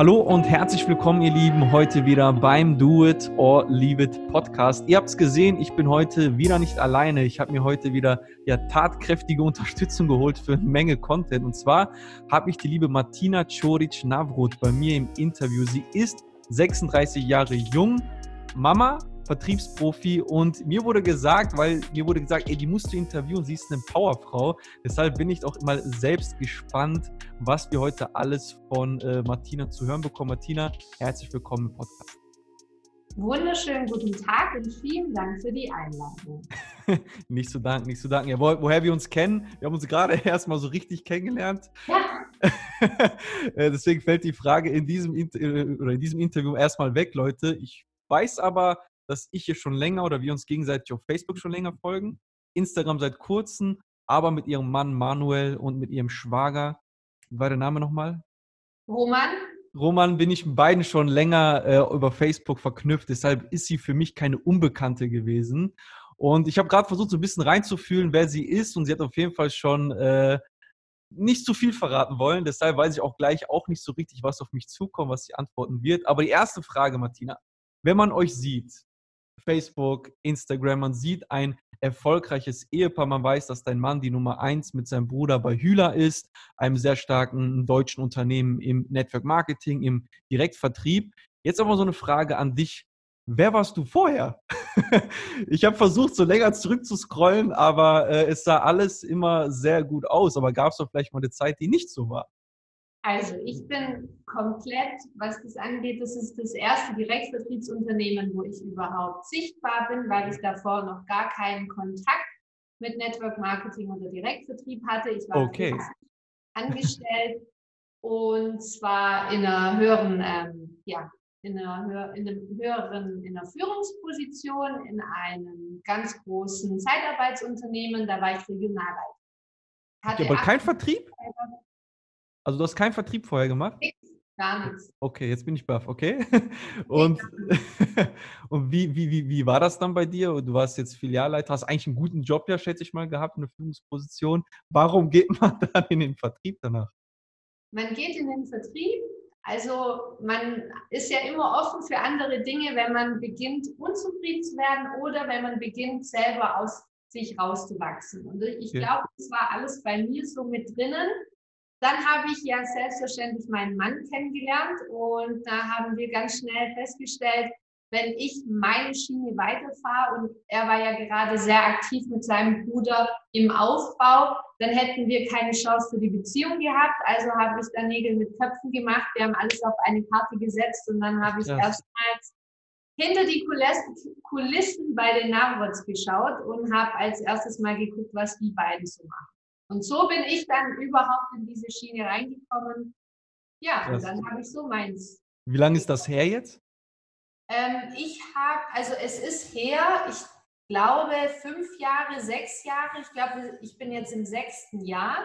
Hallo und herzlich willkommen, ihr Lieben, heute wieder beim Do It or Leave It Podcast. Ihr habt es gesehen, ich bin heute wieder nicht alleine. Ich habe mir heute wieder ja, tatkräftige Unterstützung geholt für eine Menge Content. Und zwar habe ich die liebe Martina Czoric-Navrot bei mir im Interview. Sie ist 36 Jahre jung, Mama Vertriebsprofi und mir wurde gesagt, weil mir wurde gesagt, ey, die musst du interviewen, sie ist eine Powerfrau. Deshalb bin ich auch immer selbst gespannt, was wir heute alles von äh, Martina zu hören bekommen. Martina, herzlich willkommen im Podcast. Wunderschönen guten Tag und vielen Dank für die Einladung. nicht zu danken, nicht zu danken. Ja, wo, woher wir uns kennen, wir haben uns gerade erst mal so richtig kennengelernt. Ja. Äh, deswegen fällt die Frage in diesem, äh, oder in diesem Interview erstmal weg, Leute. Ich weiß aber, dass ich hier schon länger oder wir uns gegenseitig auf Facebook schon länger folgen, Instagram seit kurzem, aber mit ihrem Mann Manuel und mit ihrem Schwager, wie war der Name nochmal? Roman. Roman bin ich mit beiden schon länger äh, über Facebook verknüpft, deshalb ist sie für mich keine Unbekannte gewesen. Und ich habe gerade versucht, so ein bisschen reinzufühlen, wer sie ist. Und sie hat auf jeden Fall schon äh, nicht zu viel verraten wollen. Deshalb weiß ich auch gleich auch nicht so richtig, was auf mich zukommt, was sie antworten wird. Aber die erste Frage, Martina, wenn man euch sieht, Facebook, Instagram. Man sieht ein erfolgreiches Ehepaar. Man weiß, dass dein Mann die Nummer eins mit seinem Bruder bei Hühler ist, einem sehr starken deutschen Unternehmen im Network Marketing, im Direktvertrieb. Jetzt aber so eine Frage an dich. Wer warst du vorher? ich habe versucht, so länger zurückzuscrollen, aber äh, es sah alles immer sehr gut aus. Aber gab es doch vielleicht mal eine Zeit, die nicht so war? Also ich bin komplett, was das angeht, das ist das erste Direktvertriebsunternehmen, wo ich überhaupt sichtbar bin, weil ich davor noch gar keinen Kontakt mit Network Marketing oder Direktvertrieb hatte. Ich war okay. angestellt und zwar in einer höheren, ähm, ja, in einer, in einem höheren, in einer Führungsposition in einem ganz großen Zeitarbeitsunternehmen. Da war ich Regionalleiter. Hatte aber kein Vertrieb? Also du hast keinen Vertrieb vorher gemacht? gar nichts. Okay, jetzt bin ich baff, okay. Und, und wie, wie, wie, wie war das dann bei dir? Du warst jetzt Filialleiter, hast eigentlich einen guten Job ja, schätze ich mal, gehabt, eine Führungsposition. Warum geht man dann in den Vertrieb danach? Man geht in den Vertrieb, also man ist ja immer offen für andere Dinge, wenn man beginnt, unzufrieden zu werden oder wenn man beginnt, selber aus sich rauszuwachsen. Und ich ja. glaube, das war alles bei mir so mit drinnen dann habe ich ja selbstverständlich meinen Mann kennengelernt und da haben wir ganz schnell festgestellt, wenn ich meine Schiene weiterfahre und er war ja gerade sehr aktiv mit seinem Bruder im Aufbau, dann hätten wir keine Chance für die Beziehung gehabt. Also habe ich da Nägel mit Köpfen gemacht. Wir haben alles auf eine Karte gesetzt und dann habe ich ja. erstmals hinter die Kulissen bei den Navrots geschaut und habe als erstes mal geguckt, was die beiden so machen. Und so bin ich dann überhaupt in diese Schiene reingekommen. Ja, Krass. und dann habe ich so meins. Wie lange ist das her jetzt? Ähm, ich habe, also es ist her, ich glaube fünf Jahre, sechs Jahre. Ich glaube, ich bin jetzt im sechsten Jahr.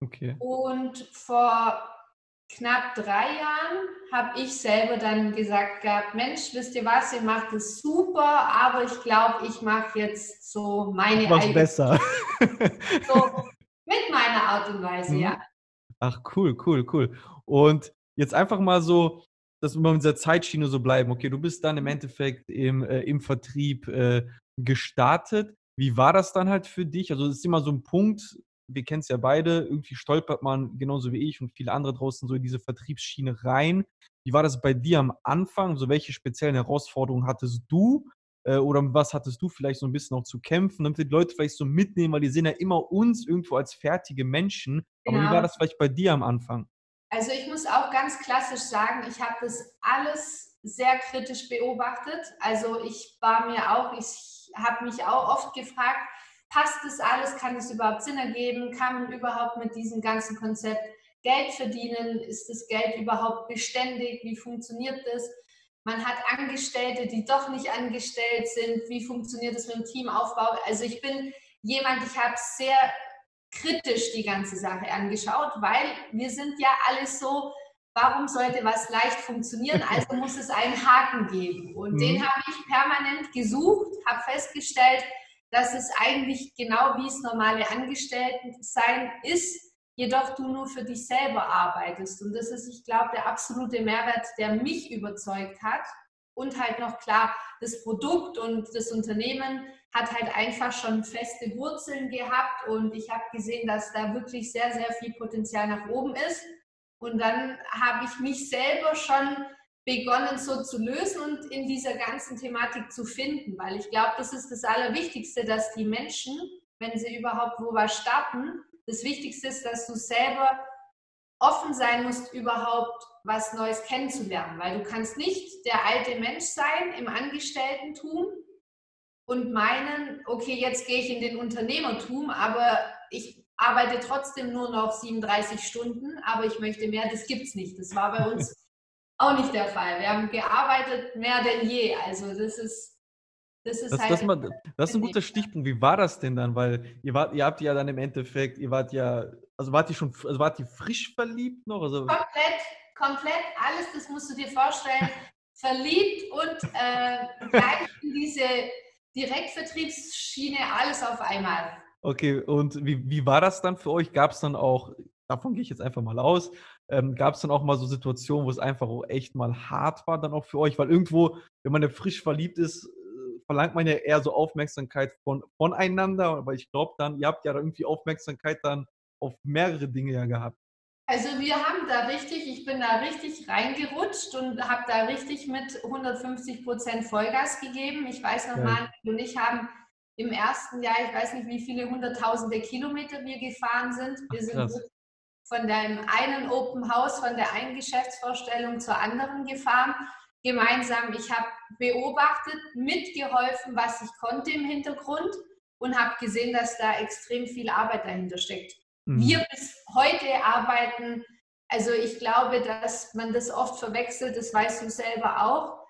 Okay. Und vor knapp drei Jahren habe ich selber dann gesagt gehabt, Mensch, wisst ihr was, ihr macht es super, aber ich glaube, ich mache jetzt so meine Was besser. So, mit meiner Art und Weise, mhm. ja. Ach, cool, cool, cool. Und jetzt einfach mal so, dass wir in dieser Zeitschiene so bleiben. Okay, du bist dann im mhm. Endeffekt im, äh, im Vertrieb äh, gestartet. Wie war das dann halt für dich? Also, es ist immer so ein Punkt, wir kennen es ja beide, irgendwie stolpert man genauso wie ich und viele andere draußen so in diese Vertriebsschiene rein. Wie war das bei dir am Anfang? So, welche speziellen Herausforderungen hattest du? Äh, oder was hattest du vielleicht so ein bisschen auch zu kämpfen, damit die Leute vielleicht so mitnehmen, weil die sehen ja immer uns irgendwo als fertige Menschen. Aber genau. wie war das vielleicht bei dir am Anfang? Also ich muss auch ganz klassisch sagen, ich habe das alles sehr kritisch beobachtet. Also ich war mir auch, ich habe mich auch oft gefragt, passt das alles, kann es überhaupt Sinn ergeben, kann man überhaupt mit diesem ganzen Konzept Geld verdienen, ist das Geld überhaupt beständig, wie funktioniert das? Man hat Angestellte, die doch nicht angestellt sind. Wie funktioniert das mit dem Teamaufbau? Also ich bin jemand, ich habe sehr kritisch die ganze Sache angeschaut, weil wir sind ja alles so, warum sollte was leicht funktionieren? Also muss es einen Haken geben. Und mhm. den habe ich permanent gesucht, habe festgestellt, dass es eigentlich genau wie es normale Angestelltensein ist. Jedoch du nur für dich selber arbeitest. Und das ist, ich glaube, der absolute Mehrwert, der mich überzeugt hat. Und halt noch klar, das Produkt und das Unternehmen hat halt einfach schon feste Wurzeln gehabt und ich habe gesehen, dass da wirklich sehr, sehr viel Potenzial nach oben ist. Und dann habe ich mich selber schon begonnen so zu lösen und in dieser ganzen Thematik zu finden, weil ich glaube, das ist das Allerwichtigste, dass die Menschen, wenn sie überhaupt wo was starten, das Wichtigste ist, dass du selber offen sein musst, überhaupt was Neues kennenzulernen, weil du kannst nicht der alte Mensch sein im Angestelltentum und meinen, okay, jetzt gehe ich in den Unternehmertum, aber ich arbeite trotzdem nur noch 37 Stunden, aber ich möchte mehr, das gibt es nicht. Das war bei uns auch nicht der Fall. Wir haben gearbeitet mehr denn je. Also das ist, das ist das, halt. Das, mal, das ist ein guter Stichpunkt. Wie war das denn dann? Weil ihr wart, ihr habt ja dann im Endeffekt, ihr wart ja, also wart ihr schon, also wart ihr frisch verliebt noch? Also komplett, komplett alles, das musst du dir vorstellen. verliebt und äh, gleich in diese Direktvertriebsschiene, alles auf einmal. Okay, und wie, wie war das dann für euch? Gab es dann auch, davon gehe ich jetzt einfach mal aus, ähm, Gab es dann auch mal so Situationen, wo es einfach auch echt mal hart war dann auch für euch? Weil irgendwo, wenn man ja frisch verliebt ist, verlangt man ja eher so Aufmerksamkeit von, voneinander. Aber ich glaube dann, ihr habt ja irgendwie Aufmerksamkeit dann auf mehrere Dinge ja gehabt. Also wir haben da richtig, ich bin da richtig reingerutscht und habe da richtig mit 150 Prozent Vollgas gegeben. Ich weiß noch ja. mal, und ich haben im ersten Jahr, ich weiß nicht, wie viele hunderttausende Kilometer wir gefahren sind. Wir Ach, sind von dem einen Open House, von der einen Geschäftsvorstellung zur anderen gefahren, gemeinsam. Ich habe beobachtet, mitgeholfen, was ich konnte im Hintergrund und habe gesehen, dass da extrem viel Arbeit dahinter steckt. Mhm. Wir bis heute arbeiten, also ich glaube, dass man das oft verwechselt, das weißt du selber auch.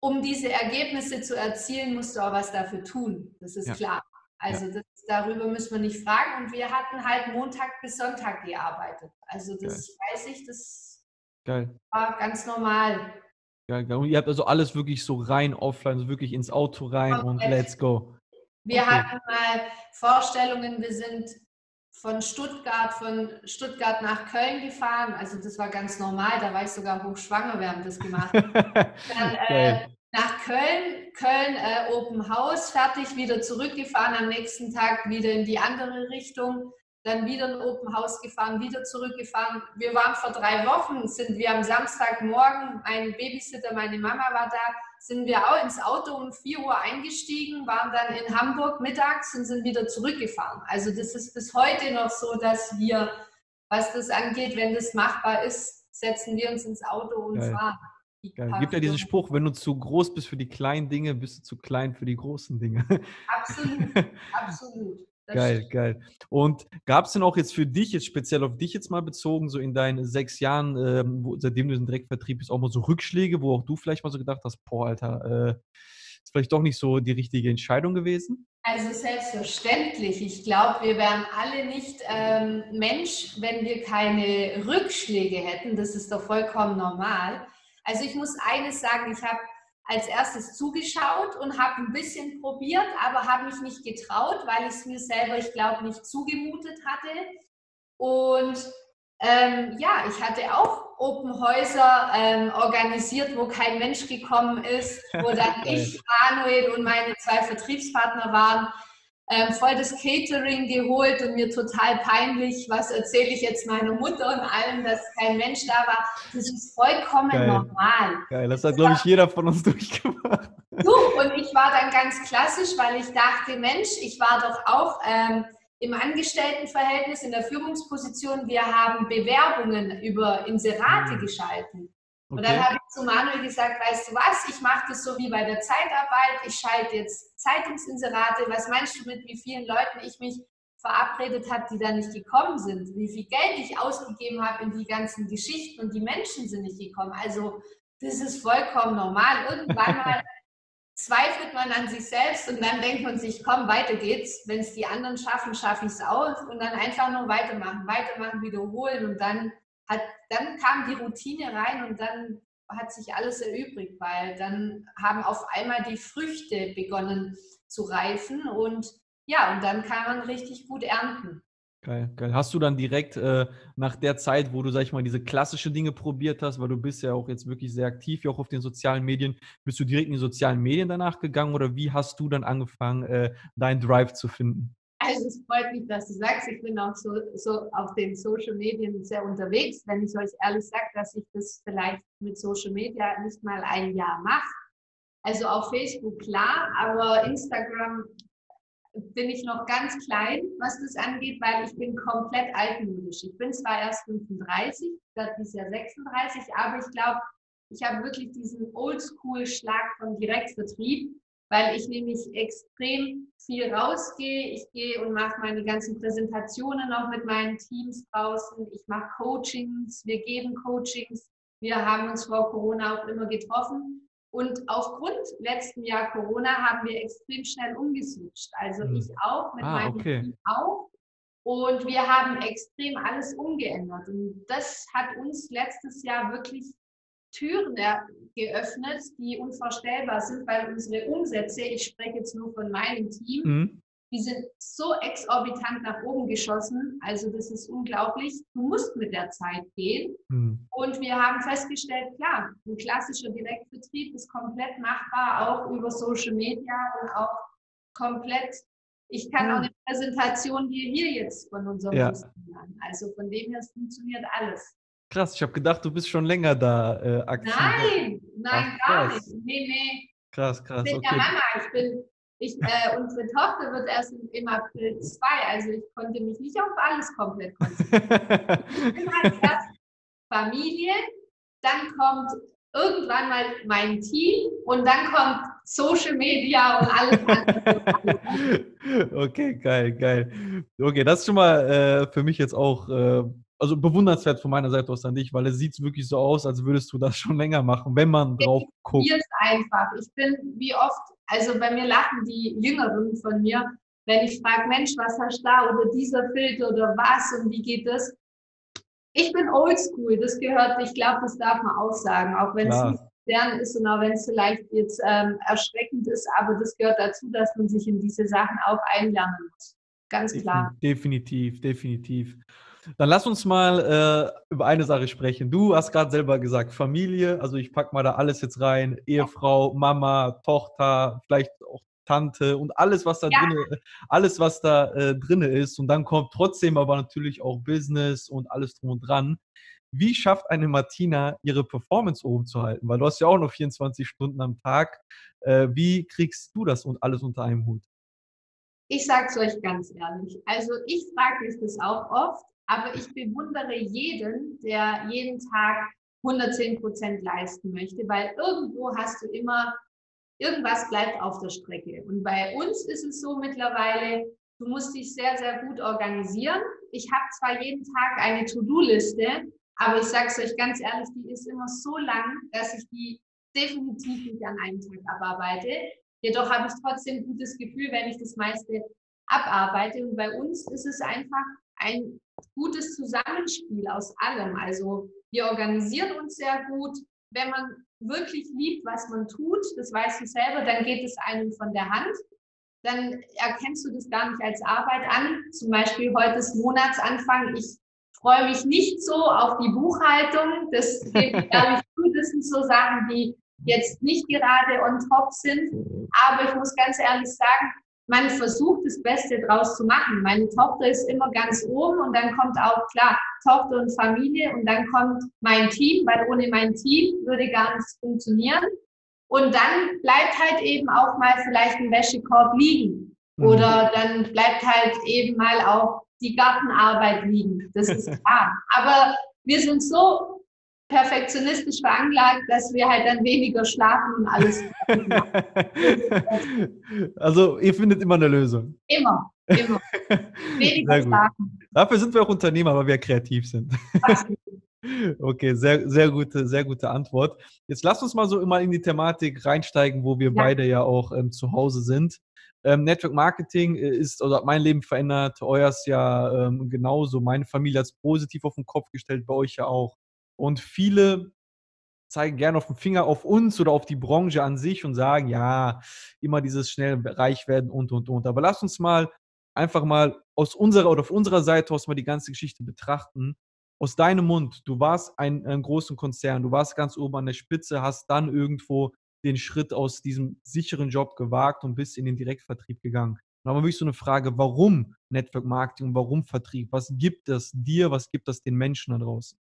Um diese Ergebnisse zu erzielen, musst du auch was dafür tun. Das ist ja. klar. Also ja. das, darüber müssen wir nicht fragen. Und wir hatten halt Montag bis Sonntag gearbeitet. Also das Geil. weiß ich, das Geil. war ganz normal. Geil, geil. Und ihr habt also alles wirklich so rein offline, so wirklich ins Auto rein okay. und let's go. Wir okay. hatten mal Vorstellungen, wir sind von Stuttgart, von Stuttgart nach Köln gefahren. Also das war ganz normal, da war ich sogar hochschwanger, wir haben das gemacht. Dann äh, nach Köln, Köln äh, Open House, fertig, wieder zurückgefahren, am nächsten Tag wieder in die andere Richtung, dann wieder ein Open House gefahren, wieder zurückgefahren. Wir waren vor drei Wochen, sind wir am Samstagmorgen, ein Babysitter, meine Mama war da, sind wir auch ins Auto um 4 Uhr eingestiegen, waren dann in Hamburg mittags und sind wieder zurückgefahren. Also das ist bis heute noch so, dass wir, was das angeht, wenn das machbar ist, setzen wir uns ins Auto und Geil. fahren. Geil. Gibt ja diesen Spruch, wenn du zu groß bist für die kleinen Dinge, bist du zu klein für die großen Dinge. Absolut, absolut. Das geil, geil. Und gab es denn auch jetzt für dich, jetzt speziell auf dich jetzt mal bezogen, so in deinen sechs Jahren, ähm, wo, seitdem du in Direktvertrieb bist, auch mal so Rückschläge, wo auch du vielleicht mal so gedacht hast, boah, Alter, äh, ist vielleicht doch nicht so die richtige Entscheidung gewesen? Also selbstverständlich. Ich glaube, wir wären alle nicht ähm, Mensch, wenn wir keine Rückschläge hätten. Das ist doch vollkommen normal. Also ich muss eines sagen, ich habe als erstes zugeschaut und habe ein bisschen probiert, aber habe mich nicht getraut, weil ich es mir selber, ich glaube, nicht zugemutet hatte. Und ähm, ja, ich hatte auch Open Häuser ähm, organisiert, wo kein Mensch gekommen ist, wo dann ich, Manuel und meine zwei Vertriebspartner waren ähm, voll das Catering geholt und mir total peinlich, was erzähle ich jetzt meiner Mutter und allem, dass kein Mensch da war. Das ist vollkommen Geil. normal. Geil, das hat, glaube ich, jeder von uns durchgemacht. Du, und ich war dann ganz klassisch, weil ich dachte, Mensch, ich war doch auch ähm, im Angestelltenverhältnis in der Führungsposition. Wir haben Bewerbungen über Inserate mhm. geschalten. Okay. Und dann habe ich zu Manuel gesagt, weißt du was, ich mache das so wie bei der Zeitarbeit, ich schalte jetzt Zeitungsinserate. Was meinst du mit wie vielen Leuten ich mich verabredet habe, die da nicht gekommen sind? Wie viel Geld ich ausgegeben habe in die ganzen Geschichten und die Menschen sind nicht gekommen. Also das ist vollkommen normal. Irgendwann mal zweifelt man an sich selbst und dann denkt man sich, komm, weiter geht's. Wenn es die anderen schaffen, schaffe ich es auch. Und dann einfach nur weitermachen, weitermachen, wiederholen und dann hat, dann kam die Routine rein und dann hat sich alles erübrigt, weil dann haben auf einmal die Früchte begonnen zu reifen und ja, und dann kann man richtig gut ernten. Geil, geil. Hast du dann direkt äh, nach der Zeit, wo du, sag ich mal, diese klassische Dinge probiert hast, weil du bist ja auch jetzt wirklich sehr aktiv, ja auch auf den sozialen Medien, bist du direkt in die sozialen Medien danach gegangen oder wie hast du dann angefangen, äh, deinen Drive zu finden? Also es freut mich, dass du sagst, ich bin auch so, so auf den Social Medien sehr unterwegs. Wenn ich euch ehrlich sage, dass ich das vielleicht mit Social Media nicht mal ein Jahr mache. Also auf Facebook klar, aber Instagram bin ich noch ganz klein, was das angeht, weil ich bin komplett altmodisch. Ich bin zwar erst 35, werde dieses Jahr 36, aber ich glaube, ich habe wirklich diesen Oldschool-Schlag von Direktvertrieb, weil ich nämlich extrem viel rausgehe. Ich gehe und mache meine ganzen Präsentationen auch mit meinen Teams draußen. Ich mache Coachings, wir geben Coachings. Wir haben uns vor Corona auch immer getroffen. Und aufgrund letzten Jahr Corona haben wir extrem schnell umgeswitcht. Also hm. ich auch, mit ah, meinem okay. Team auch. Und wir haben extrem alles umgeändert. Und das hat uns letztes Jahr wirklich Türen geöffnet, die unvorstellbar sind, weil unsere Umsätze, ich spreche jetzt nur von meinem Team, mhm die sind so exorbitant nach oben geschossen. Also das ist unglaublich. Du musst mit der Zeit gehen. Mhm. Und wir haben festgestellt, klar, ein klassischer Direktbetrieb ist komplett machbar, auch über Social Media und auch komplett. Ich kann auch eine Präsentation hier jetzt von unserem ja. machen. Also von dem her funktioniert alles. Krass, ich habe gedacht, du bist schon länger da äh, aktiv. Nein, nein, Ach, gar nicht. Nee, nee. Krass, krass. Ich bin okay. ja Mama, ich bin ich, äh, unsere Tochter wird erst im April zwei, also ich konnte mich nicht auf alles komplett konzentrieren. ich erst Familie, dann kommt irgendwann mal mein Team und dann kommt Social Media und alles andere. okay, geil, geil. Okay, das ist schon mal äh, für mich jetzt auch äh, also bewundernswert von meiner Seite aus an dich, weil es sieht wirklich so aus, als würdest du das schon länger machen, wenn man drauf guckt. Mir ist einfach. Ich bin wie oft, also bei mir lachen die Jüngeren von mir, wenn ich frage, Mensch, was hast du da oder dieser Filter oder was und wie geht das? Ich bin oldschool, das gehört, ich glaube, das darf man auch sagen, auch wenn es nicht modern ist und auch wenn es vielleicht jetzt ähm, erschreckend ist, aber das gehört dazu, dass man sich in diese Sachen auch einlernen muss. Ganz klar. Definitiv, definitiv. Dann lass uns mal äh, über eine Sache sprechen. Du hast gerade selber gesagt, Familie, also ich packe mal da alles jetzt rein, Ehefrau, Mama, Tochter, vielleicht auch Tante und alles, was da ja. drin, alles, was da äh, drin ist. Und dann kommt trotzdem aber natürlich auch Business und alles drum und dran. Wie schafft eine Martina, ihre Performance oben zu halten? Weil du hast ja auch noch 24 Stunden am Tag. Äh, wie kriegst du das und alles unter einem Hut? Ich sage es euch ganz ehrlich. Also ich frage mich das auch oft aber ich bewundere jeden, der jeden Tag 110 Prozent leisten möchte, weil irgendwo hast du immer, irgendwas bleibt auf der Strecke. Und bei uns ist es so mittlerweile, du musst dich sehr, sehr gut organisieren. Ich habe zwar jeden Tag eine To-Do-Liste, aber ich sage es euch ganz ehrlich, die ist immer so lang, dass ich die definitiv nicht an einem Tag abarbeite. Jedoch habe ich trotzdem ein gutes Gefühl, wenn ich das meiste abarbeite. Und bei uns ist es einfach ein gutes Zusammenspiel aus allem. Also wir organisieren uns sehr gut. Wenn man wirklich liebt, was man tut, das weißt du selber, dann geht es einem von der Hand. Dann erkennst du das gar nicht als Arbeit an. Zum Beispiel heute ist Monatsanfang. Ich freue mich nicht so auf die Buchhaltung. Das geht ehrlich gut. Das sind so Sachen, die jetzt nicht gerade on top sind. Aber ich muss ganz ehrlich sagen, man versucht das Beste draus zu machen. Meine Tochter ist immer ganz oben und dann kommt auch klar Tochter und Familie und dann kommt mein Team, weil ohne mein Team würde gar nichts funktionieren. Und dann bleibt halt eben auch mal vielleicht ein Wäschekorb liegen. Mhm. Oder dann bleibt halt eben mal auch die Gartenarbeit liegen. Das ist klar. Aber wir sind so perfektionistisch veranlagt, dass wir halt dann weniger schlafen und alles. also ihr findet immer eine Lösung. Immer, immer. Weniger schlafen. Dafür sind wir auch Unternehmer, weil wir kreativ sind. Okay, sehr, sehr gute, sehr gute Antwort. Jetzt lass uns mal so immer in die Thematik reinsteigen, wo wir ja. beide ja auch ähm, zu Hause sind. Ähm, Network Marketing äh, ist, oder hat mein Leben verändert, euers ja ähm, genauso. Meine Familie hat es positiv auf den Kopf gestellt, bei euch ja auch. Und viele zeigen gerne auf den Finger auf uns oder auf die Branche an sich und sagen, ja, immer dieses schnell reich werden und, und, und. Aber lass uns mal einfach mal aus unserer oder auf unserer Seite aus mal die ganze Geschichte betrachten. Aus deinem Mund, du warst ein, ein großen Konzern, du warst ganz oben an der Spitze, hast dann irgendwo den Schritt aus diesem sicheren Job gewagt und bist in den Direktvertrieb gegangen. Und aber wirklich so eine Frage, warum Network Marketing warum Vertrieb? Was gibt es dir, was gibt es den Menschen da draußen?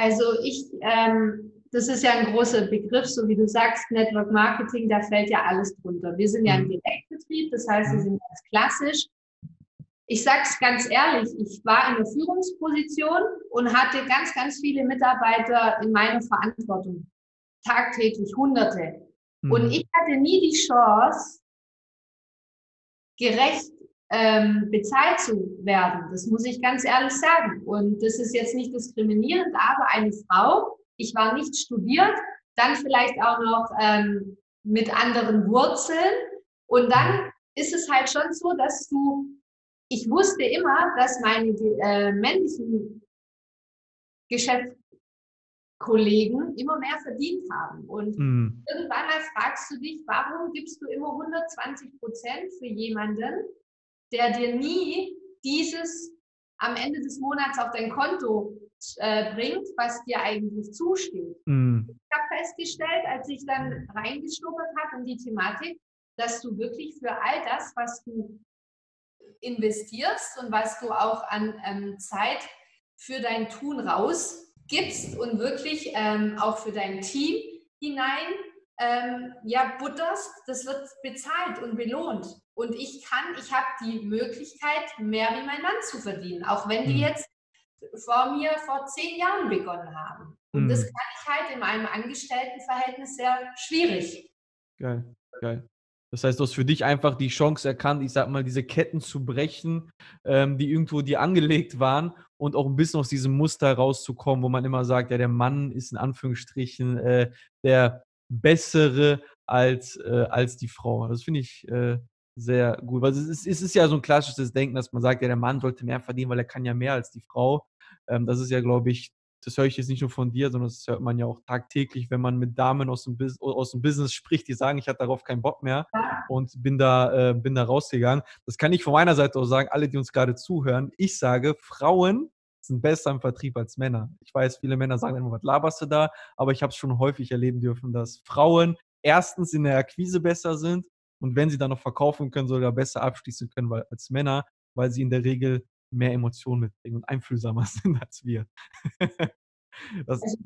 Also ich, ähm, das ist ja ein großer Begriff, so wie du sagst, Network Marketing, da fällt ja alles drunter. Wir sind ja im mhm. Direktbetrieb, das heißt, wir mhm. sind ganz klassisch. Ich sage es ganz ehrlich, ich war in der Führungsposition und hatte ganz, ganz viele Mitarbeiter in meiner Verantwortung. Tagtäglich Hunderte. Mhm. Und ich hatte nie die Chance, gerecht ähm, bezahlt zu werden. Das muss ich ganz ehrlich sagen. Und das ist jetzt nicht diskriminierend, aber eine Frau, ich war nicht studiert, dann vielleicht auch noch ähm, mit anderen Wurzeln. Und dann ist es halt schon so, dass du, ich wusste immer, dass meine äh, männlichen Geschäftskollegen immer mehr verdient haben. Und mhm. irgendwann mal fragst du dich, warum gibst du immer 120 Prozent für jemanden, der dir nie dieses am Ende des Monats auf dein Konto äh, bringt, was dir eigentlich zusteht. Mm. Ich habe festgestellt, als ich dann reingeschnuppert habe in die Thematik, dass du wirklich für all das, was du investierst und was du auch an ähm, Zeit für dein Tun rausgibst und wirklich ähm, auch für dein Team hinein ähm, ja, butterst, das wird bezahlt und belohnt. Und ich kann, ich habe die Möglichkeit, mehr wie mein Mann zu verdienen, auch wenn die mhm. jetzt vor mir vor zehn Jahren begonnen haben. Und mhm. das kann ich halt in meinem Angestelltenverhältnis sehr schwierig. Geil, geil. Das heißt, du hast für dich einfach die Chance erkannt, ich sag mal, diese Ketten zu brechen, ähm, die irgendwo dir angelegt waren und auch ein bisschen aus diesem Muster rauszukommen, wo man immer sagt, ja, der Mann ist in Anführungsstrichen äh, der bessere als, äh, als die Frau. Das finde ich äh, sehr gut. Weil es ist, es ist ja so ein klassisches Denken, dass man sagt, ja, der Mann sollte mehr verdienen, weil er kann ja mehr als die Frau. Ähm, das ist ja, glaube ich, das höre ich jetzt nicht nur von dir, sondern das hört man ja auch tagtäglich, wenn man mit Damen aus dem, aus dem Business spricht, die sagen, ich hatte darauf keinen Bock mehr und bin da, äh, bin da rausgegangen. Das kann ich von meiner Seite auch sagen, alle, die uns gerade zuhören. Ich sage, Frauen sind besser im Vertrieb als Männer. Ich weiß, viele Männer sagen immer, was laberst du da? Aber ich habe es schon häufig erleben dürfen, dass Frauen erstens in der Akquise besser sind und wenn sie dann noch verkaufen können, sogar besser abschließen können weil, als Männer, weil sie in der Regel mehr Emotionen mitbringen und einfühlsamer sind als wir. das, also,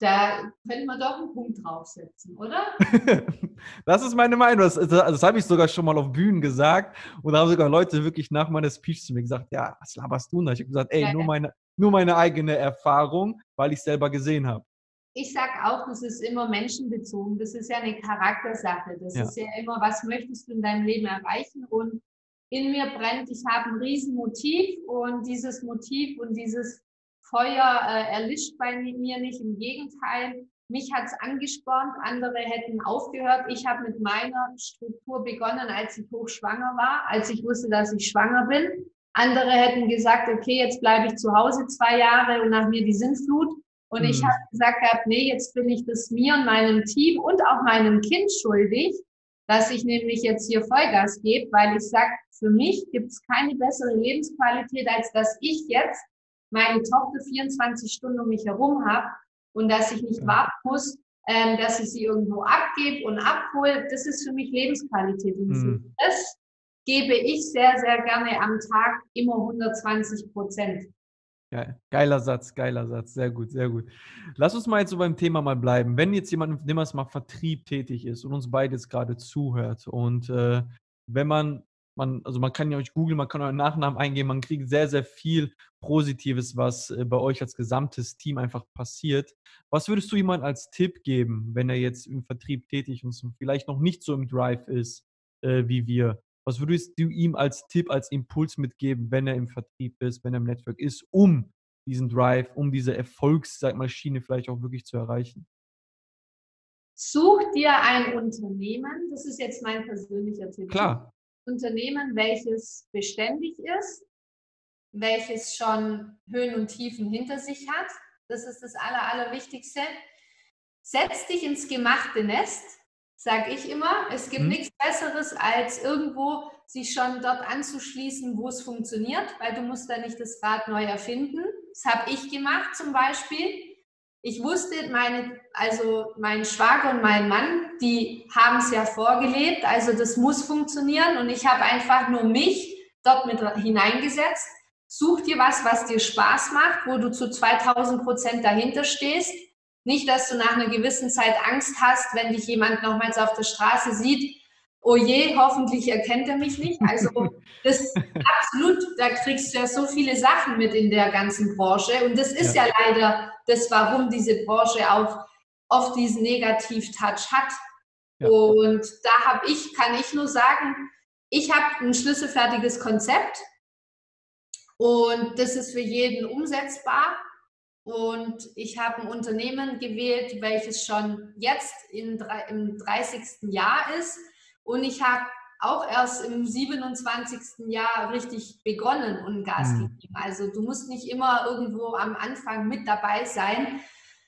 da könnte man doch einen Punkt draufsetzen, oder? das ist meine Meinung. Das, das, das habe ich sogar schon mal auf Bühnen gesagt. Und da haben sogar Leute wirklich nach meiner Speech zu mir gesagt, ja, was laberst du denn? Ich habe gesagt, ey, nur, meine, nur meine eigene Erfahrung, weil ich es selber gesehen habe. Ich sage auch, das ist immer menschenbezogen. Das ist ja eine Charaktersache. Das ja. ist ja immer, was möchtest du in deinem Leben erreichen? Und in mir brennt, ich habe ein Riesenmotiv und dieses Motiv und dieses Feuer äh, erlischt bei mir nicht. Im Gegenteil, mich hat es angespornt, andere hätten aufgehört. Ich habe mit meiner Struktur begonnen, als ich hochschwanger war, als ich wusste, dass ich schwanger bin. Andere hätten gesagt, okay, jetzt bleibe ich zu Hause zwei Jahre und nach mir die Sintflut. Und mhm. ich habe gesagt gehabt, nee, jetzt bin ich das mir und meinem Team und auch meinem Kind schuldig, dass ich nämlich jetzt hier Vollgas gebe, weil ich sage, für mich gibt es keine bessere Lebensqualität, als dass ich jetzt meine Tochter 24 Stunden um mich herum habe und dass ich nicht warten muss, ähm, dass ich sie irgendwo abgebe und abhole, das ist für mich Lebensqualität. Und mhm. das gebe ich sehr, sehr gerne am Tag immer 120 Prozent. Geil. Geiler Satz, geiler Satz, sehr gut, sehr gut. Lass uns mal jetzt so beim Thema mal bleiben. Wenn jetzt jemand, nehmen wir es mal, Vertrieb tätig ist und uns beides gerade zuhört und äh, wenn man man, also man kann ja euch googeln, man kann euren Nachnamen eingeben, man kriegt sehr, sehr viel Positives, was äh, bei euch als gesamtes Team einfach passiert. Was würdest du jemand als Tipp geben, wenn er jetzt im Vertrieb tätig und vielleicht noch nicht so im Drive ist äh, wie wir? Was würdest du ihm als Tipp, als Impuls mitgeben, wenn er im Vertrieb ist, wenn er im Network ist, um diesen Drive, um diese Erfolgsmaschine vielleicht auch wirklich zu erreichen? Such dir ein Unternehmen, das ist jetzt mein persönlicher Tipp. Klar. Unternehmen, welches beständig ist, welches schon Höhen und Tiefen hinter sich hat. Das ist das Aller, Allerwichtigste. Setz dich ins gemachte Nest. Sage ich immer. Es gibt hm. nichts Besseres, als irgendwo sich schon dort anzuschließen, wo es funktioniert, weil du musst da nicht das Rad neu erfinden. Das habe ich gemacht zum Beispiel. Ich wusste, meine, also mein Schwager und mein Mann, die haben es ja vorgelebt, also das muss funktionieren und ich habe einfach nur mich dort mit hineingesetzt. Such dir was, was dir Spaß macht, wo du zu 2000 Prozent dahinter stehst nicht, dass du nach einer gewissen Zeit Angst hast, wenn dich jemand nochmals auf der Straße sieht. Oh je, hoffentlich erkennt er mich nicht. Also das absolut, da kriegst du ja so viele Sachen mit in der ganzen Branche. Und das ist ja, ja leider das, warum diese Branche auch oft diesen Negativ-Touch hat. Ja. Und da habe ich, kann ich nur sagen, ich habe ein schlüsselfertiges Konzept und das ist für jeden umsetzbar. Und ich habe ein Unternehmen gewählt, welches schon jetzt in, im 30. Jahr ist. Und ich habe auch erst im 27. Jahr richtig begonnen und Gas mhm. gegeben. Also du musst nicht immer irgendwo am Anfang mit dabei sein.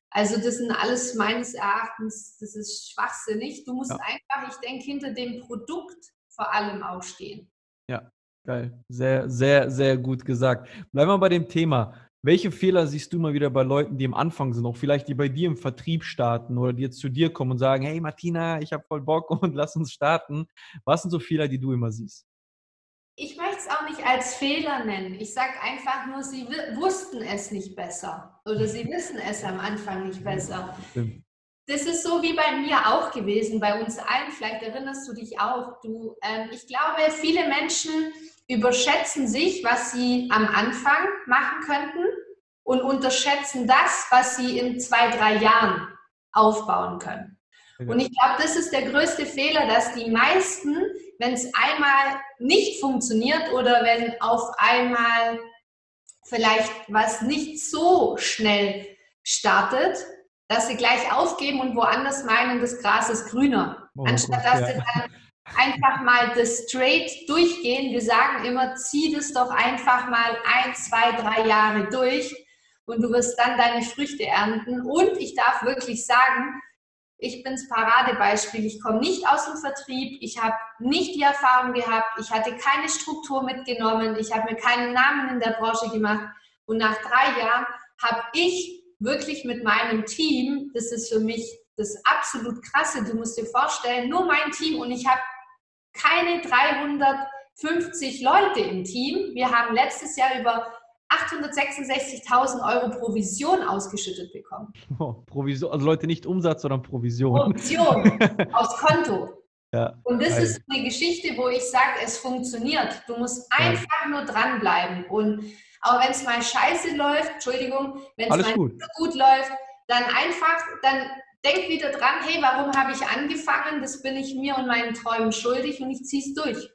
Also das sind alles meines Erachtens, das ist schwachsinnig. Du musst ja. einfach, ich denke, hinter dem Produkt vor allem auch stehen. Ja, geil. Sehr, sehr, sehr gut gesagt. Bleiben wir bei dem Thema. Welche Fehler siehst du mal wieder bei Leuten, die am Anfang sind, auch vielleicht die bei dir im Vertrieb starten oder die jetzt zu dir kommen und sagen, hey Martina, ich habe voll Bock und lass uns starten. Was sind so Fehler, die du immer siehst? Ich möchte es auch nicht als Fehler nennen. Ich sage einfach nur, sie wussten es nicht besser oder sie wissen es am Anfang nicht besser. Stimmt. Das ist so wie bei mir auch gewesen, bei uns allen. Vielleicht erinnerst du dich auch. Du, ähm, ich glaube, viele Menschen überschätzen sich, was sie am Anfang machen könnten und unterschätzen das, was sie in zwei, drei Jahren aufbauen können. Und ich glaube, das ist der größte Fehler, dass die meisten, wenn es einmal nicht funktioniert oder wenn auf einmal vielleicht was nicht so schnell startet, dass sie gleich aufgeben und woanders meinen, das Gras ist grüner. Oh, Anstatt dass ja. sie dann einfach mal das straight durchgehen. Wir sagen immer, zieh das doch einfach mal ein, zwei, drei Jahre durch und du wirst dann deine Früchte ernten. Und ich darf wirklich sagen, ich bin das Paradebeispiel. Ich komme nicht aus dem Vertrieb. Ich habe nicht die Erfahrung gehabt. Ich hatte keine Struktur mitgenommen. Ich habe mir keinen Namen in der Branche gemacht. Und nach drei Jahren habe ich wirklich mit meinem Team, das ist für mich das absolut krasse. Du musst dir vorstellen, nur mein Team und ich habe keine 350 Leute im Team. Wir haben letztes Jahr über 866.000 Euro Provision ausgeschüttet bekommen. Oh, Provision, also Leute nicht Umsatz, sondern Provision. Provision aus Konto. Ja, und das geil. ist eine Geschichte, wo ich sage, es funktioniert. Du musst einfach ja. nur dranbleiben. Und auch wenn es mal scheiße läuft, Entschuldigung, wenn es mal gut. gut läuft, dann einfach, dann denk wieder dran, hey, warum habe ich angefangen? Das bin ich mir und meinen Träumen schuldig und ich ziehe es durch.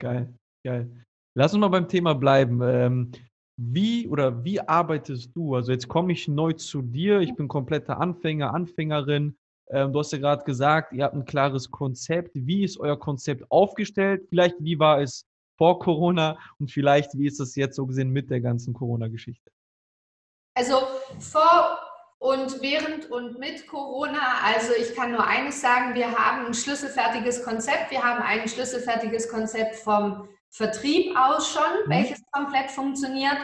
Geil, geil. Lass uns mal beim Thema bleiben. Ähm, wie oder wie arbeitest du? Also jetzt komme ich neu zu dir, ich bin kompletter Anfänger, Anfängerin. Ähm, du hast ja gerade gesagt, ihr habt ein klares Konzept. Wie ist euer Konzept aufgestellt? Vielleicht wie war es vor Corona und vielleicht wie ist es jetzt so gesehen mit der ganzen Corona-Geschichte? Also vor und während und mit Corona, also ich kann nur eines sagen, wir haben ein schlüsselfertiges Konzept. Wir haben ein schlüsselfertiges Konzept vom Vertrieb aus schon, mhm. welches komplett funktioniert.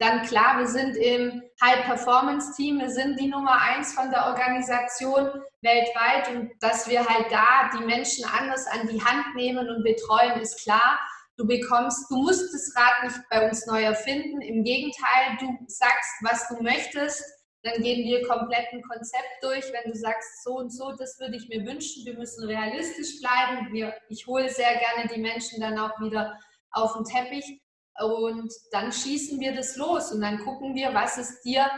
Dann klar, wir sind im High-Performance-Team, wir sind die Nummer eins von der Organisation weltweit und dass wir halt da die Menschen anders an die Hand nehmen und betreuen, ist klar. Du bekommst, du musst das Rad nicht bei uns neu erfinden. Im Gegenteil, du sagst, was du möchtest dann gehen wir komplett ein Konzept durch. Wenn du sagst, so und so, das würde ich mir wünschen, wir müssen realistisch bleiben. Wir, ich hole sehr gerne die Menschen dann auch wieder auf den Teppich und dann schießen wir das los und dann gucken wir, was ist dir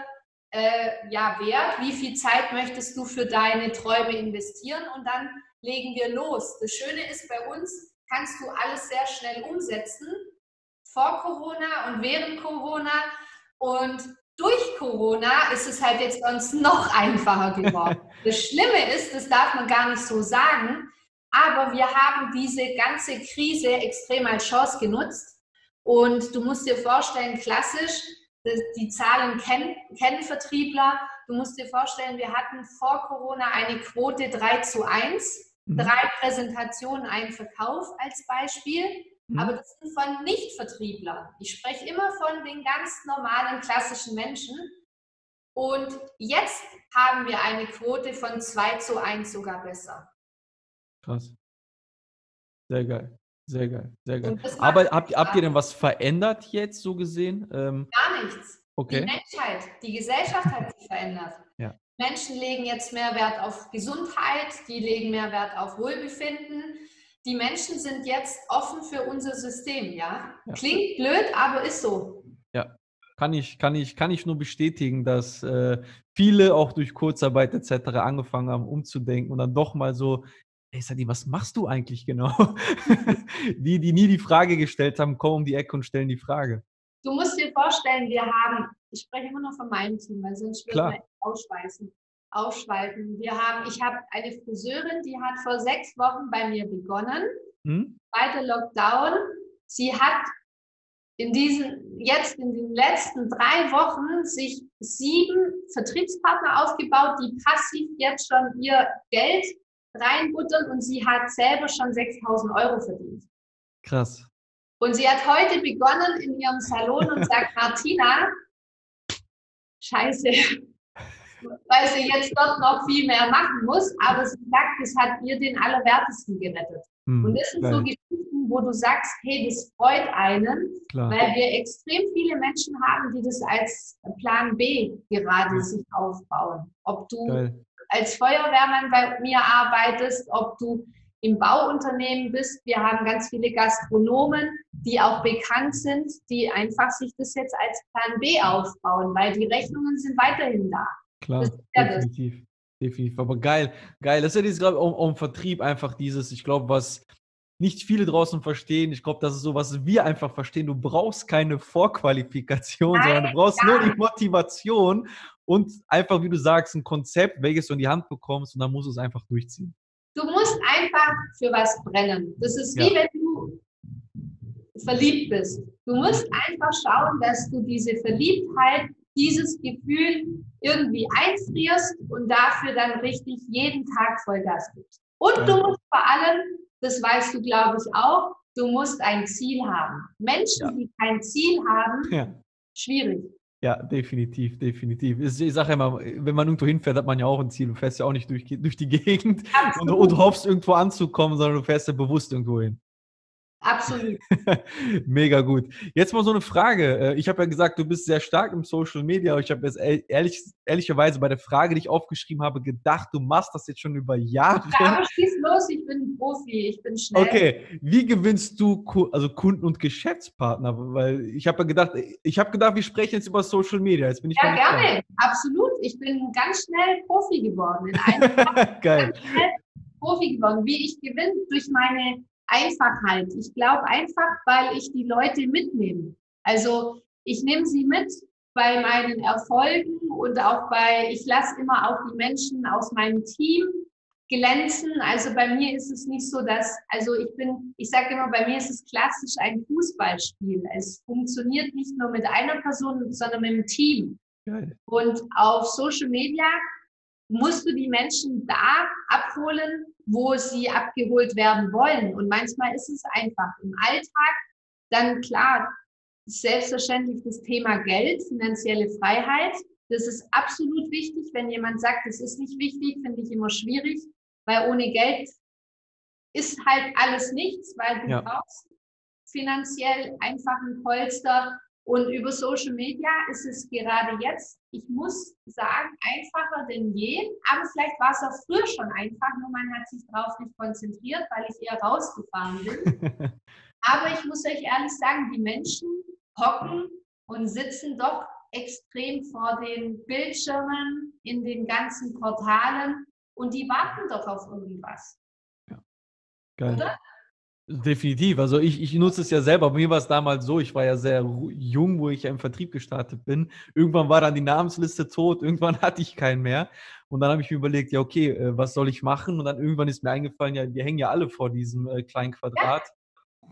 äh, ja wert, wie viel Zeit möchtest du für deine Träume investieren und dann legen wir los. Das Schöne ist bei uns, kannst du alles sehr schnell umsetzen, vor Corona und während Corona und durch Corona ist es halt jetzt bei uns noch einfacher geworden. das Schlimme ist, das darf man gar nicht so sagen, aber wir haben diese ganze Krise extrem als Chance genutzt. Und du musst dir vorstellen, klassisch, die Zahlen kennen, kennen Vertriebler. Du musst dir vorstellen, wir hatten vor Corona eine Quote 3 zu 1. mhm. drei Präsentationen, ein Verkauf als Beispiel. Mhm. Aber das sind von Nicht-Vertrieblern. Ich spreche immer von den ganz normalen, klassischen Menschen. Und jetzt haben wir eine Quote von 2 zu 1 sogar besser. Krass. Sehr geil. Sehr geil, sehr geil. Aber habt, habt ihr denn was verändert jetzt so gesehen? Ähm, Gar nichts. Okay. Die Menschheit, die Gesellschaft hat sich verändert. Ja. Menschen legen jetzt mehr Wert auf Gesundheit, die legen mehr Wert auf Wohlbefinden. Die Menschen sind jetzt offen für unser System, ja? ja. Klingt blöd, aber ist so. Ja, kann ich, kann ich, kann ich nur bestätigen, dass äh, viele auch durch Kurzarbeit etc. angefangen haben, umzudenken und dann doch mal so Ey, Sadi, was machst du eigentlich genau? die, die nie die Frage gestellt haben, kommen um die Ecke und stellen die Frage. Du musst dir vorstellen, wir haben, ich spreche immer noch von meinem Team, weil sonst würde man ausschweißen, ausschweifen. Wir haben, ich habe eine Friseurin, die hat vor sechs Wochen bei mir begonnen. Hm? Zweiter Lockdown. Sie hat in diesen, jetzt in den letzten drei Wochen sich sieben Vertriebspartner aufgebaut, die passiv jetzt schon ihr Geld reinbuttern und sie hat selber schon 6000 Euro verdient. Krass. Und sie hat heute begonnen in ihrem Salon und sagt, Martina, scheiße, weil sie jetzt dort noch viel mehr machen muss, aber sie sagt, es hat ihr den Allerwertesten gerettet. Hm, und das sind geil. so Geschichten, wo du sagst, hey, das freut einen, Klar. weil wir extrem viele Menschen haben, die das als Plan B gerade ja. sich aufbauen. Ob du geil als Feuerwehrmann bei mir arbeitest, ob du im Bauunternehmen bist. Wir haben ganz viele Gastronomen, die auch bekannt sind, die einfach sich das jetzt als Plan B aufbauen, weil die Rechnungen sind weiterhin da. Klar, definitiv. Definitiv. Aber geil, geil. Das ist ja dieses, glaube ich, auch im Vertrieb einfach dieses, ich glaube, was nicht viele draußen verstehen. Ich glaube, das ist so, was wir einfach verstehen. Du brauchst keine Vorqualifikation, Nein, sondern du brauchst ja. nur die Motivation und einfach, wie du sagst, ein Konzept, welches du in die Hand bekommst und dann musst du es einfach durchziehen. Du musst einfach für was brennen. Das ist wie ja. wenn du verliebt bist. Du musst einfach schauen, dass du diese Verliebtheit, dieses Gefühl irgendwie einfrierst und dafür dann richtig jeden Tag Vollgas gibst. Und ja. du musst vor allem, das weißt du, glaube ich, auch, du musst ein Ziel haben. Menschen, ja. die kein Ziel haben, schwierig. Ja, definitiv, definitiv. Ich sage immer, wenn man irgendwo hinfährt, hat man ja auch ein Ziel. Du fährst ja auch nicht durch, durch die Gegend und, und, hoffst, irgendwo anzukommen, sondern du fährst ja bewusst irgendwo hin. Absolut. Mega gut. Jetzt mal so eine Frage. Äh, ich habe ja gesagt, du bist sehr stark im Social Media, aber ich habe jetzt ehrlich, ehrlicherweise bei der Frage, die ich aufgeschrieben habe, gedacht, du machst das jetzt schon über Jahre. Ja, aber schieß los, ich bin Profi, ich bin schnell. Okay, wie gewinnst du also Kunden und Geschäftspartner? Weil ich habe ja gedacht, ich habe gedacht, wir sprechen jetzt über Social Media. Jetzt bin ich ja, gerne, klar. absolut. Ich bin ganz schnell Profi geworden. In einem Geil. Ganz schnell Profi geworden. Wie ich gewinne durch meine Einfachheit. Ich glaube einfach, weil ich die Leute mitnehme. Also ich nehme sie mit bei meinen Erfolgen und auch bei, ich lasse immer auch die Menschen aus meinem Team glänzen. Also bei mir ist es nicht so, dass, also ich bin, ich sage immer, bei mir ist es klassisch ein Fußballspiel. Es funktioniert nicht nur mit einer Person, sondern mit dem Team. Geil. Und auf Social Media musst du die Menschen da abholen, wo sie abgeholt werden wollen. Und manchmal ist es einfach im Alltag dann klar, selbstverständlich das Thema Geld, finanzielle Freiheit. Das ist absolut wichtig. Wenn jemand sagt, das ist nicht wichtig, finde ich immer schwierig, weil ohne Geld ist halt alles nichts, weil du ja. brauchst finanziell einfach ein Polster, und über Social Media ist es gerade jetzt, ich muss sagen, einfacher denn je. Aber vielleicht war es auch früher schon einfach, nur man hat sich darauf nicht konzentriert, weil ich eher rausgefahren bin. Aber ich muss euch ehrlich sagen, die Menschen hocken und sitzen doch extrem vor den Bildschirmen in den ganzen Portalen und die warten doch auf irgendwas. Ja. Geil. Oder? Definitiv. Also ich, ich nutze es ja selber. Bei mir war es damals so, ich war ja sehr jung, wo ich ja im Vertrieb gestartet bin. Irgendwann war dann die Namensliste tot, irgendwann hatte ich keinen mehr. Und dann habe ich mir überlegt, ja, okay, äh, was soll ich machen? Und dann irgendwann ist mir eingefallen, ja, wir hängen ja alle vor diesem äh, kleinen Quadrat.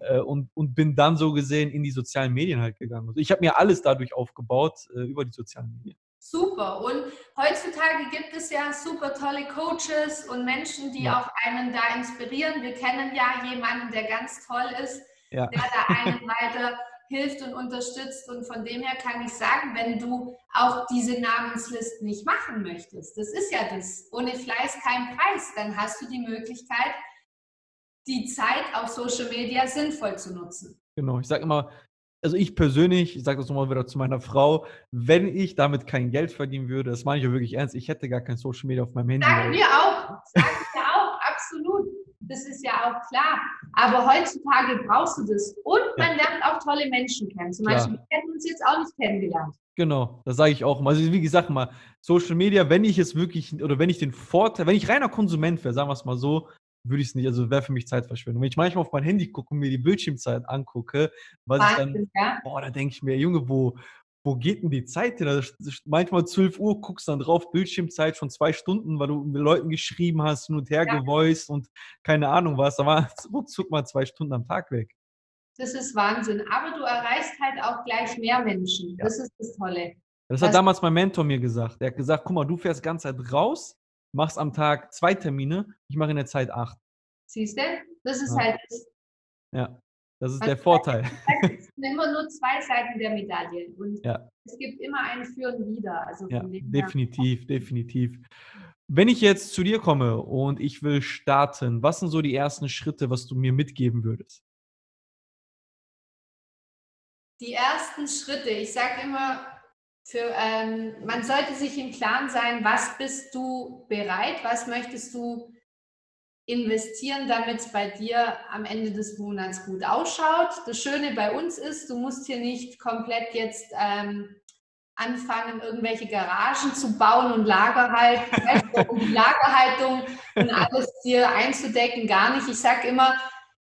Äh, und, und bin dann so gesehen in die sozialen Medien halt gegangen. Also ich habe mir alles dadurch aufgebaut, über die sozialen Medien. Super. Und heutzutage gibt es ja super tolle Coaches und Menschen, die ja. auch einen da inspirieren. Wir kennen ja jemanden, der ganz toll ist, ja. der da einen weiter hilft und unterstützt. Und von dem her kann ich sagen, wenn du auch diese Namenslisten nicht machen möchtest, das ist ja das, ohne Fleiß kein Preis, dann hast du die Möglichkeit, die Zeit auf Social Media sinnvoll zu nutzen. Genau, ich sage immer, also ich persönlich, ich sage das nochmal wieder zu meiner Frau, wenn ich damit kein Geld verdienen würde, das meine ich ja wirklich ernst, ich hätte gar kein Social Media auf meinem Handy. Sagen wir auch, sagen wir auch, absolut. Das ist ja auch klar. Aber heutzutage brauchst du das. Und man ja. lernt auch tolle Menschen kennen. Zum klar. Beispiel, wir hätten uns jetzt auch nicht kennengelernt. Genau, das sage ich auch mal. Also wie gesagt mal, Social Media, wenn ich es wirklich, oder wenn ich den Vorteil, wenn ich reiner Konsument wäre, sagen wir es mal so, würde ich es nicht, also wäre für mich Zeitverschwendung. Wenn ich manchmal auf mein Handy gucke und mir die Bildschirmzeit angucke, was Wahnsinn, ich dann, ja? boah, da denke ich mir, Junge, wo, wo geht denn die Zeit hin? Also manchmal 12 Uhr guckst du dann drauf, Bildschirmzeit schon zwei Stunden, weil du mit Leuten geschrieben hast, hin und her ja. gevoiced und keine Ahnung was. Da war ruckzuck mal zwei Stunden am Tag weg. Das ist Wahnsinn. Aber du erreichst halt auch gleich mehr Menschen. Ja. Das ist das Tolle. Das hat damals mein Mentor mir gesagt. Er hat gesagt, guck mal, du fährst die ganze Zeit raus, machst am Tag zwei Termine, ich mache in der Zeit acht. Siehst du? Das ist ja. halt das. Ja, das ist also der Vorteil. Es sind immer nur zwei Seiten der Medaille. Und ja. es gibt immer ein Für und Wider. Also ja, definitiv, her. definitiv. Wenn ich jetzt zu dir komme und ich will starten, was sind so die ersten Schritte, was du mir mitgeben würdest? Die ersten Schritte, ich sage immer, für, ähm, man sollte sich im Klaren sein, was bist du bereit, was möchtest du investieren, damit es bei dir am Ende des Monats gut ausschaut. Das Schöne bei uns ist, du musst hier nicht komplett jetzt ähm, anfangen, irgendwelche Garagen zu bauen und Lagerhaltung, die Lagerhaltung und alles dir einzudecken, gar nicht. Ich sage immer,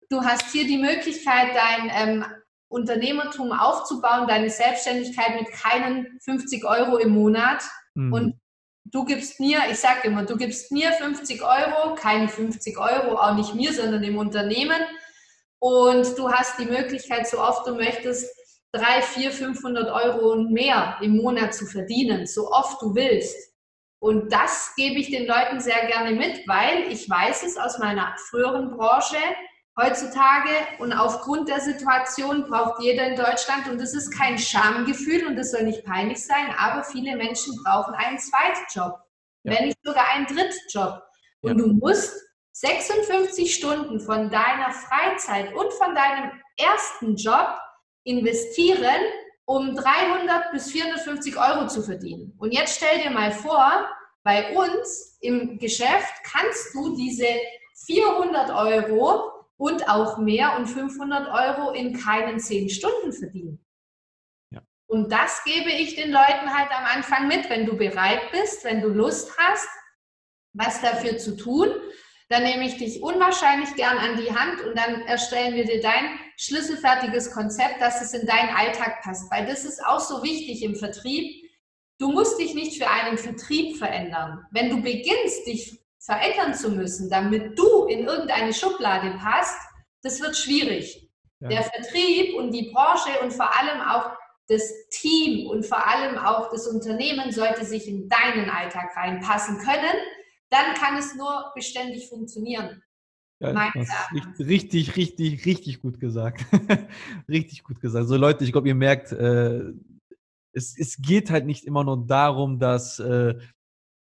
du hast hier die Möglichkeit, dein ähm, Unternehmertum aufzubauen, deine Selbstständigkeit mit keinen 50 Euro im Monat. Mhm. Und du gibst mir, ich sage immer, du gibst mir 50 Euro, keine 50 Euro, auch nicht mir, sondern dem Unternehmen. Und du hast die Möglichkeit, so oft du möchtest, 3, 4, 500 Euro und mehr im Monat zu verdienen, so oft du willst. Und das gebe ich den Leuten sehr gerne mit, weil ich weiß es aus meiner früheren Branche, heutzutage und aufgrund der Situation braucht jeder in Deutschland, und das ist kein Schamgefühl und das soll nicht peinlich sein, aber viele Menschen brauchen einen Zweitjob, ja. wenn nicht sogar einen Drittjob. Und ja. du musst 56 Stunden von deiner Freizeit und von deinem ersten Job investieren, um 300 bis 450 Euro zu verdienen. Und jetzt stell dir mal vor, bei uns im Geschäft kannst du diese 400 Euro und auch mehr und 500 Euro in keinen 10 Stunden verdienen. Ja. Und das gebe ich den Leuten halt am Anfang mit, wenn du bereit bist, wenn du Lust hast, was dafür zu tun, dann nehme ich dich unwahrscheinlich gern an die Hand und dann erstellen wir dir dein schlüsselfertiges Konzept, dass es in deinen Alltag passt. Weil das ist auch so wichtig im Vertrieb. Du musst dich nicht für einen Vertrieb verändern. Wenn du beginnst, dich verändern zu müssen, damit du in irgendeine Schublade passt, das wird schwierig. Ja. Der Vertrieb und die Branche und vor allem auch das Team und vor allem auch das Unternehmen sollte sich in deinen Alltag reinpassen können. Dann kann es nur beständig funktionieren. Ja, richtig, richtig, richtig gut gesagt. richtig gut gesagt. So Leute, ich glaube, ihr merkt, äh, es, es geht halt nicht immer nur darum, dass äh,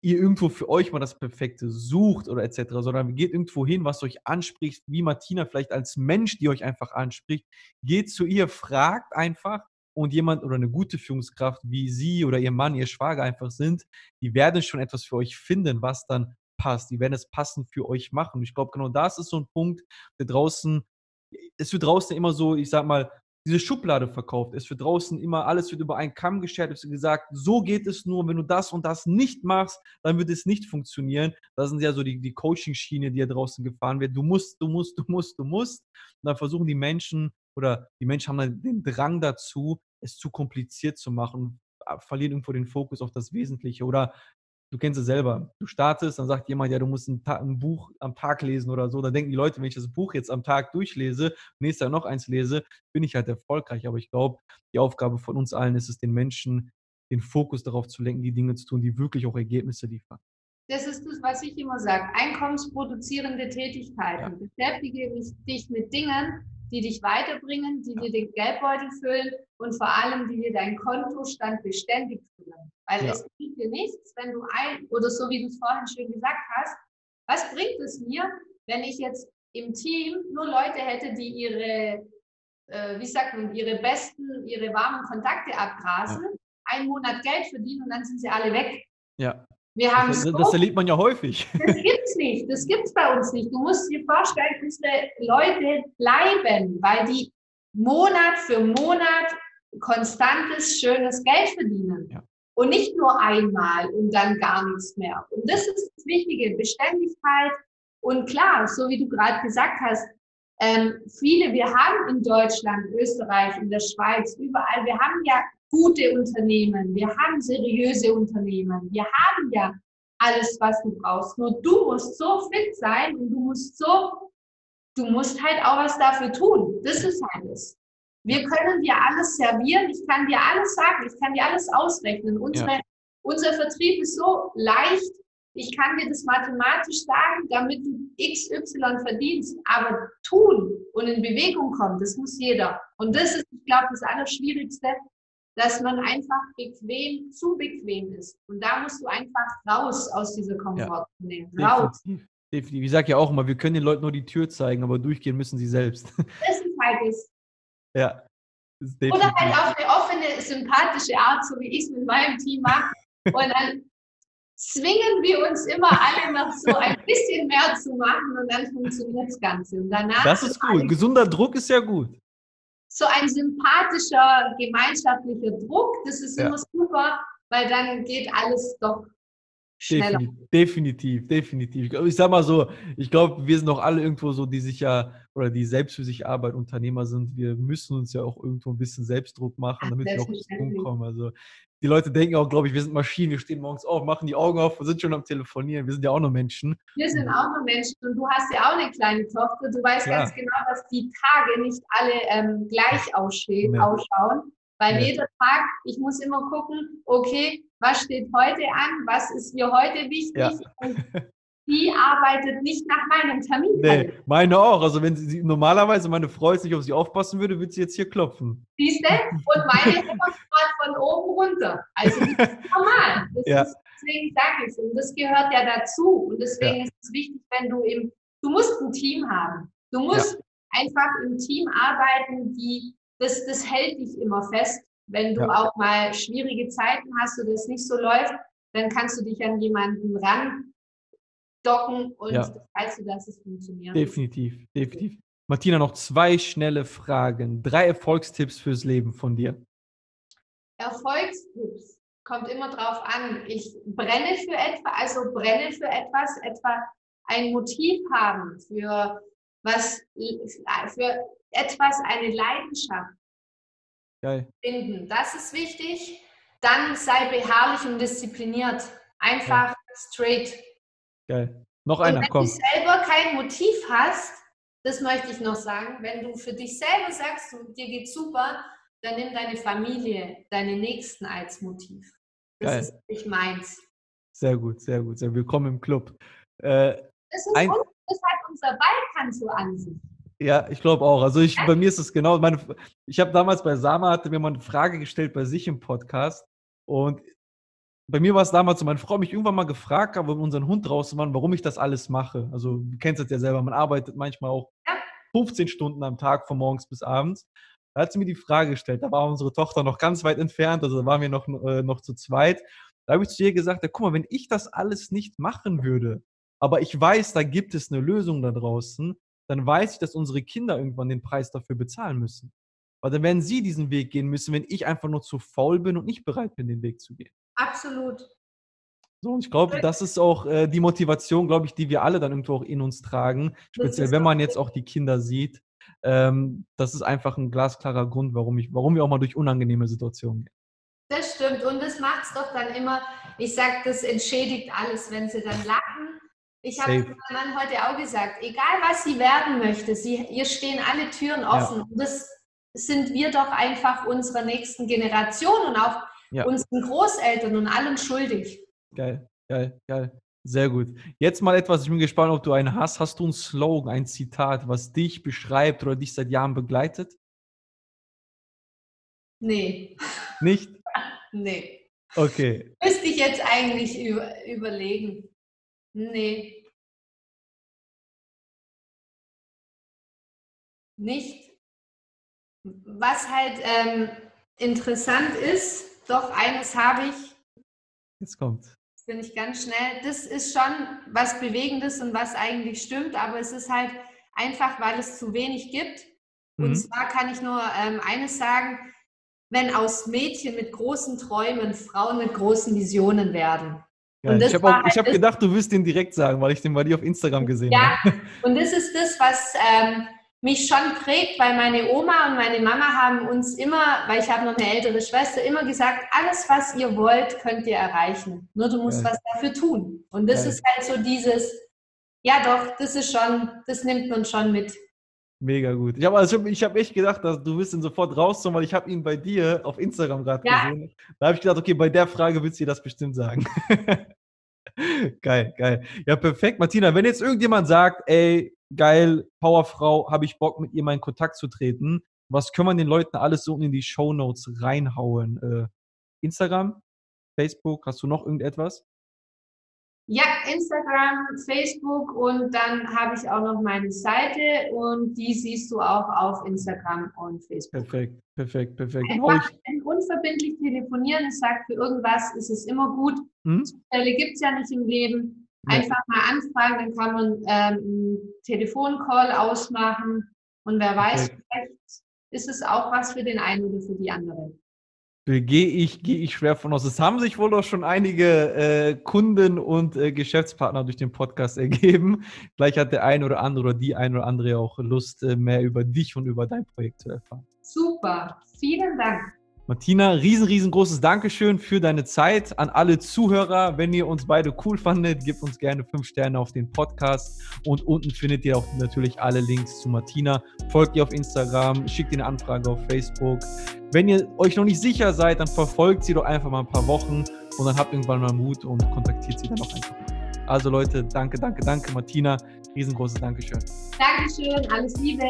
ihr irgendwo für euch mal das Perfekte sucht oder etc., sondern geht irgendwo hin, was euch anspricht, wie Martina vielleicht als Mensch, die euch einfach anspricht, geht zu ihr, fragt einfach und jemand oder eine gute Führungskraft, wie sie oder ihr Mann, ihr Schwager einfach sind, die werden schon etwas für euch finden, was dann passt. Die werden es passend für euch machen. Ich glaube, genau das ist so ein Punkt, der draußen, es wird draußen immer so, ich sag mal, diese Schublade verkauft. Es wird draußen immer, alles wird über einen Kamm geschert. Es wird gesagt, so geht es nur. Wenn du das und das nicht machst, dann wird es nicht funktionieren. Das sind ja so die, die Coaching-Schiene, die ja draußen gefahren wird. Du musst, du musst, du musst, du musst. Und dann versuchen die Menschen oder die Menschen haben dann den Drang dazu, es zu kompliziert zu machen und verlieren irgendwo den Fokus auf das Wesentliche. Oder du kennst es selber. Du startest, dann sagt jemand, ja, du musst ein, ein, Buch am Tag lesen oder so. Dann denken die Leute, wenn ich das Buch jetzt am Tag durchlese, nächstes Jahr noch eins lese, bin ich halt erfolgreich. Aber ich glaube, die Aufgabe von uns allen ist es, den Menschen den Fokus darauf zu lenken, die Dinge zu tun, die wirklich auch Ergebnisse liefern. Das ist das, was ich immer sage. Einkommensproduzierende Tätigkeiten. Ja. Beschäftige dich mit Dingen, die dich weiterbringen, die dir den Geldbeutel füllen und vor allem, die dir deinen Kontostand beständig füllen. Weil ja. es bringt dir nichts, wenn du ein, oder so wie du es vorhin schön gesagt hast, was bringt es mir, wenn ich jetzt im Team nur Leute hätte, die ihre, äh, wie sagt man, ihre besten, ihre warmen Kontakte abgrasen, ja. einen Monat Geld verdienen und dann sind sie alle weg. Ja. Wir haben das, das erlebt man ja häufig. Das gibt's nicht. Das gibt's bei uns nicht. Du musst dir vorstellen, unsere Leute bleiben, weil die Monat für Monat konstantes, schönes Geld verdienen. Ja. Und nicht nur einmal und dann gar nichts mehr. Und das ist das Wichtige, Beständigkeit. Und klar, so wie du gerade gesagt hast, ähm, viele, wir haben in Deutschland, Österreich, in der Schweiz, überall, wir haben ja gute Unternehmen, wir haben seriöse Unternehmen, wir haben ja alles, was du brauchst. Nur du musst so fit sein und du musst so, du musst halt auch was dafür tun. Das ist halt es. Wir können dir alles servieren, ich kann dir alles sagen, ich kann dir alles ausrechnen. Unsere, ja. Unser Vertrieb ist so leicht, ich kann dir das mathematisch sagen, damit du XY verdienst, aber tun und in Bewegung kommen, das muss jeder. Und das ist, ich glaube, das Allerschwierigste, dass man einfach bequem, zu bequem ist. Und da musst du einfach raus aus dieser Komfortzone. Ja, raus. Definitiv. definitiv. Ich sage ja auch immer, wir können den Leuten nur die Tür zeigen, aber durchgehen müssen sie selbst. Das ist halt es. Ja. Oder halt auf eine offene, sympathische Art, so wie ich es mit meinem Team mache. Und dann zwingen wir uns immer alle noch so ein bisschen mehr zu machen und dann funktioniert das Ganze. Und danach das ist gut. Gesunder Druck ist ja gut so ein sympathischer gemeinschaftlicher Druck. Das ist ja. immer super, weil dann geht alles doch schneller. Definitiv, definitiv. Ich sag mal so, ich glaube, wir sind doch alle irgendwo so, die sich ja oder die selbst für sich arbeiten, Unternehmer sind. Wir müssen uns ja auch irgendwo ein bisschen Selbstdruck machen, damit wir auch ins Tun kommen. Also die Leute denken auch, glaube ich, wir sind Maschinen, wir stehen morgens auf, machen die Augen auf und sind schon am Telefonieren. Wir sind ja auch nur Menschen. Wir sind auch nur Menschen und du hast ja auch eine kleine Tochter. Du weißt Klar. ganz genau, dass die Tage nicht alle ähm, gleich aussehen, nee. ausschauen. Weil nee. jeder Tag, ich muss immer gucken, okay, was steht heute an, was ist mir heute wichtig. Ja. die arbeitet nicht nach meinem Termin. Nee, meine auch. Also wenn sie normalerweise meine Frau jetzt nicht auf sie aufpassen würde, würde sie jetzt hier klopfen. Siehst du? Und meine immer von oben runter. Also das ist normal. Das ja. ist, deswegen sage ich es. Und das gehört ja dazu. Und deswegen ja. ist es wichtig, wenn du im, du musst ein Team haben. Du musst ja. einfach im Team arbeiten, die, das, das hält dich immer fest. Wenn du auch mal schwierige Zeiten hast oder es nicht so läuft, dann kannst du dich an jemanden ran docken und ja. weißt du, dass es funktioniert. Definitiv, definitiv. Martina, noch zwei schnelle Fragen. Drei Erfolgstipps fürs Leben von dir. Erfolgstipps kommt immer drauf an. Ich brenne für etwas, also brenne für etwas, etwa ein Motiv haben für was, für etwas, eine Leidenschaft Geil. finden. Das ist wichtig. Dann sei beharrlich und diszipliniert. Einfach ja. straight. Geil. Noch einer, wenn komm. Wenn du selber kein Motiv hast, das möchte ich noch sagen, wenn du für dich selber sagst, dir geht super, dann nimm deine Familie, deine Nächsten als Motiv. Das Geil. ist nicht meins. Sehr gut, sehr gut. Sehr willkommen im Club. Äh, das, ist ein, das hat unser Balkan so an sich. Ja, ich glaube auch. Also ich, bei mir ist es genau. Meine, ich habe damals bei Sama hatte mir mal eine Frage gestellt bei sich im Podcast und bei mir war es damals so, meine Frau mich irgendwann mal gefragt, aber unseren Hund draußen waren, warum ich das alles mache. Also du kennst es ja selber, man arbeitet manchmal auch 15 Stunden am Tag von morgens bis abends. Da hat sie mir die Frage gestellt, da war unsere Tochter noch ganz weit entfernt, also da waren wir noch, äh, noch zu zweit. Da habe ich zu ihr gesagt, ja, guck mal, wenn ich das alles nicht machen würde, aber ich weiß, da gibt es eine Lösung da draußen, dann weiß ich, dass unsere Kinder irgendwann den Preis dafür bezahlen müssen. Weil dann werden sie diesen Weg gehen müssen, wenn ich einfach nur zu faul bin und nicht bereit bin, den Weg zu gehen. Absolut. So, und ich glaube, das ist auch äh, die Motivation, glaube ich, die wir alle dann irgendwo auch in uns tragen. Speziell, wenn man jetzt auch die Kinder sieht. Ähm, das ist einfach ein glasklarer Grund, warum, ich, warum wir auch mal durch unangenehme Situationen gehen. Das stimmt. Und das macht es doch dann immer, ich sage, das entschädigt alles, wenn sie dann lachen. Ich habe meinem Mann heute auch gesagt, egal was sie werden möchte, sie, ihr stehen alle Türen offen. Ja. das sind wir doch einfach unserer nächsten Generation und auch ja. unseren Großeltern und allen schuldig. Geil, geil, geil. Sehr gut. Jetzt mal etwas, ich bin gespannt, ob du einen hast. Hast du einen Slogan, ein Zitat, was dich beschreibt oder dich seit Jahren begleitet? Nee. Nicht? nee. Okay. Müsste ich jetzt eigentlich über, überlegen. Nee. Nicht. Was halt ähm, interessant ist, doch eines habe ich. Jetzt kommt. Jetzt bin ich ganz schnell. Das ist schon was Bewegendes und was eigentlich stimmt, aber es ist halt einfach, weil es zu wenig gibt. Mhm. Und zwar kann ich nur ähm, eines sagen, wenn aus Mädchen mit großen Träumen Frauen mit großen Visionen werden. Ja, ich habe hab gedacht, du wirst den direkt sagen, weil ich den bei dir auf Instagram gesehen ja, habe. Ja, und das ist das, was ähm, mich schon prägt, weil meine Oma und meine Mama haben uns immer, weil ich habe noch eine ältere Schwester, immer gesagt, alles, was ihr wollt, könnt ihr erreichen. Nur du musst ja. was dafür tun. Und das ist halt so dieses, ja doch, das ist schon, das nimmt man schon mit. Mega gut. Ich habe also, ich hab echt gedacht, dass du wirst ihn sofort rauszuholen, weil ich habe ihn bei dir auf Instagram gerade ja. gesehen. Da habe ich gedacht, okay, bei der Frage willst du dir das bestimmt sagen. geil, geil. Ja, perfekt. Martina, wenn jetzt irgendjemand sagt, ey, geil, Powerfrau, habe ich Bock, mit ihr mal in Kontakt zu treten, was können wir den Leuten alles so in die Show Notes reinhauen? Äh, Instagram, Facebook, hast du noch irgendetwas? Ja, Instagram, Facebook und dann habe ich auch noch meine Seite und die siehst du auch auf Instagram und Facebook. Perfekt, perfekt, perfekt. Einfach unverbindlich telefonieren. Ich sage, für irgendwas ist es immer gut. Hm? Zufälle gibt es ja nicht im Leben. Einfach mal anfragen, dann kann man ähm, einen Telefoncall ausmachen und wer weiß, okay. vielleicht ist es auch was für den einen oder für die andere. Gehe ich, gehe ich schwer von aus. Es haben sich wohl auch schon einige äh, Kunden und äh, Geschäftspartner durch den Podcast ergeben. Vielleicht hat der ein oder andere oder die ein oder andere auch Lust, äh, mehr über dich und über dein Projekt zu erfahren. Super, vielen Dank. Martina, riesen, riesengroßes Dankeschön für deine Zeit. An alle Zuhörer, wenn ihr uns beide cool fandet, gebt uns gerne fünf Sterne auf den Podcast. Und unten findet ihr auch natürlich alle Links zu Martina. Folgt ihr auf Instagram, schickt ihr eine Anfrage auf Facebook. Wenn ihr euch noch nicht sicher seid, dann verfolgt sie doch einfach mal ein paar Wochen und dann habt irgendwann mal Mut und kontaktiert sie dann auch einfach. Also Leute, danke, danke, danke. Martina, riesengroßes Dankeschön. Dankeschön, alles Liebe.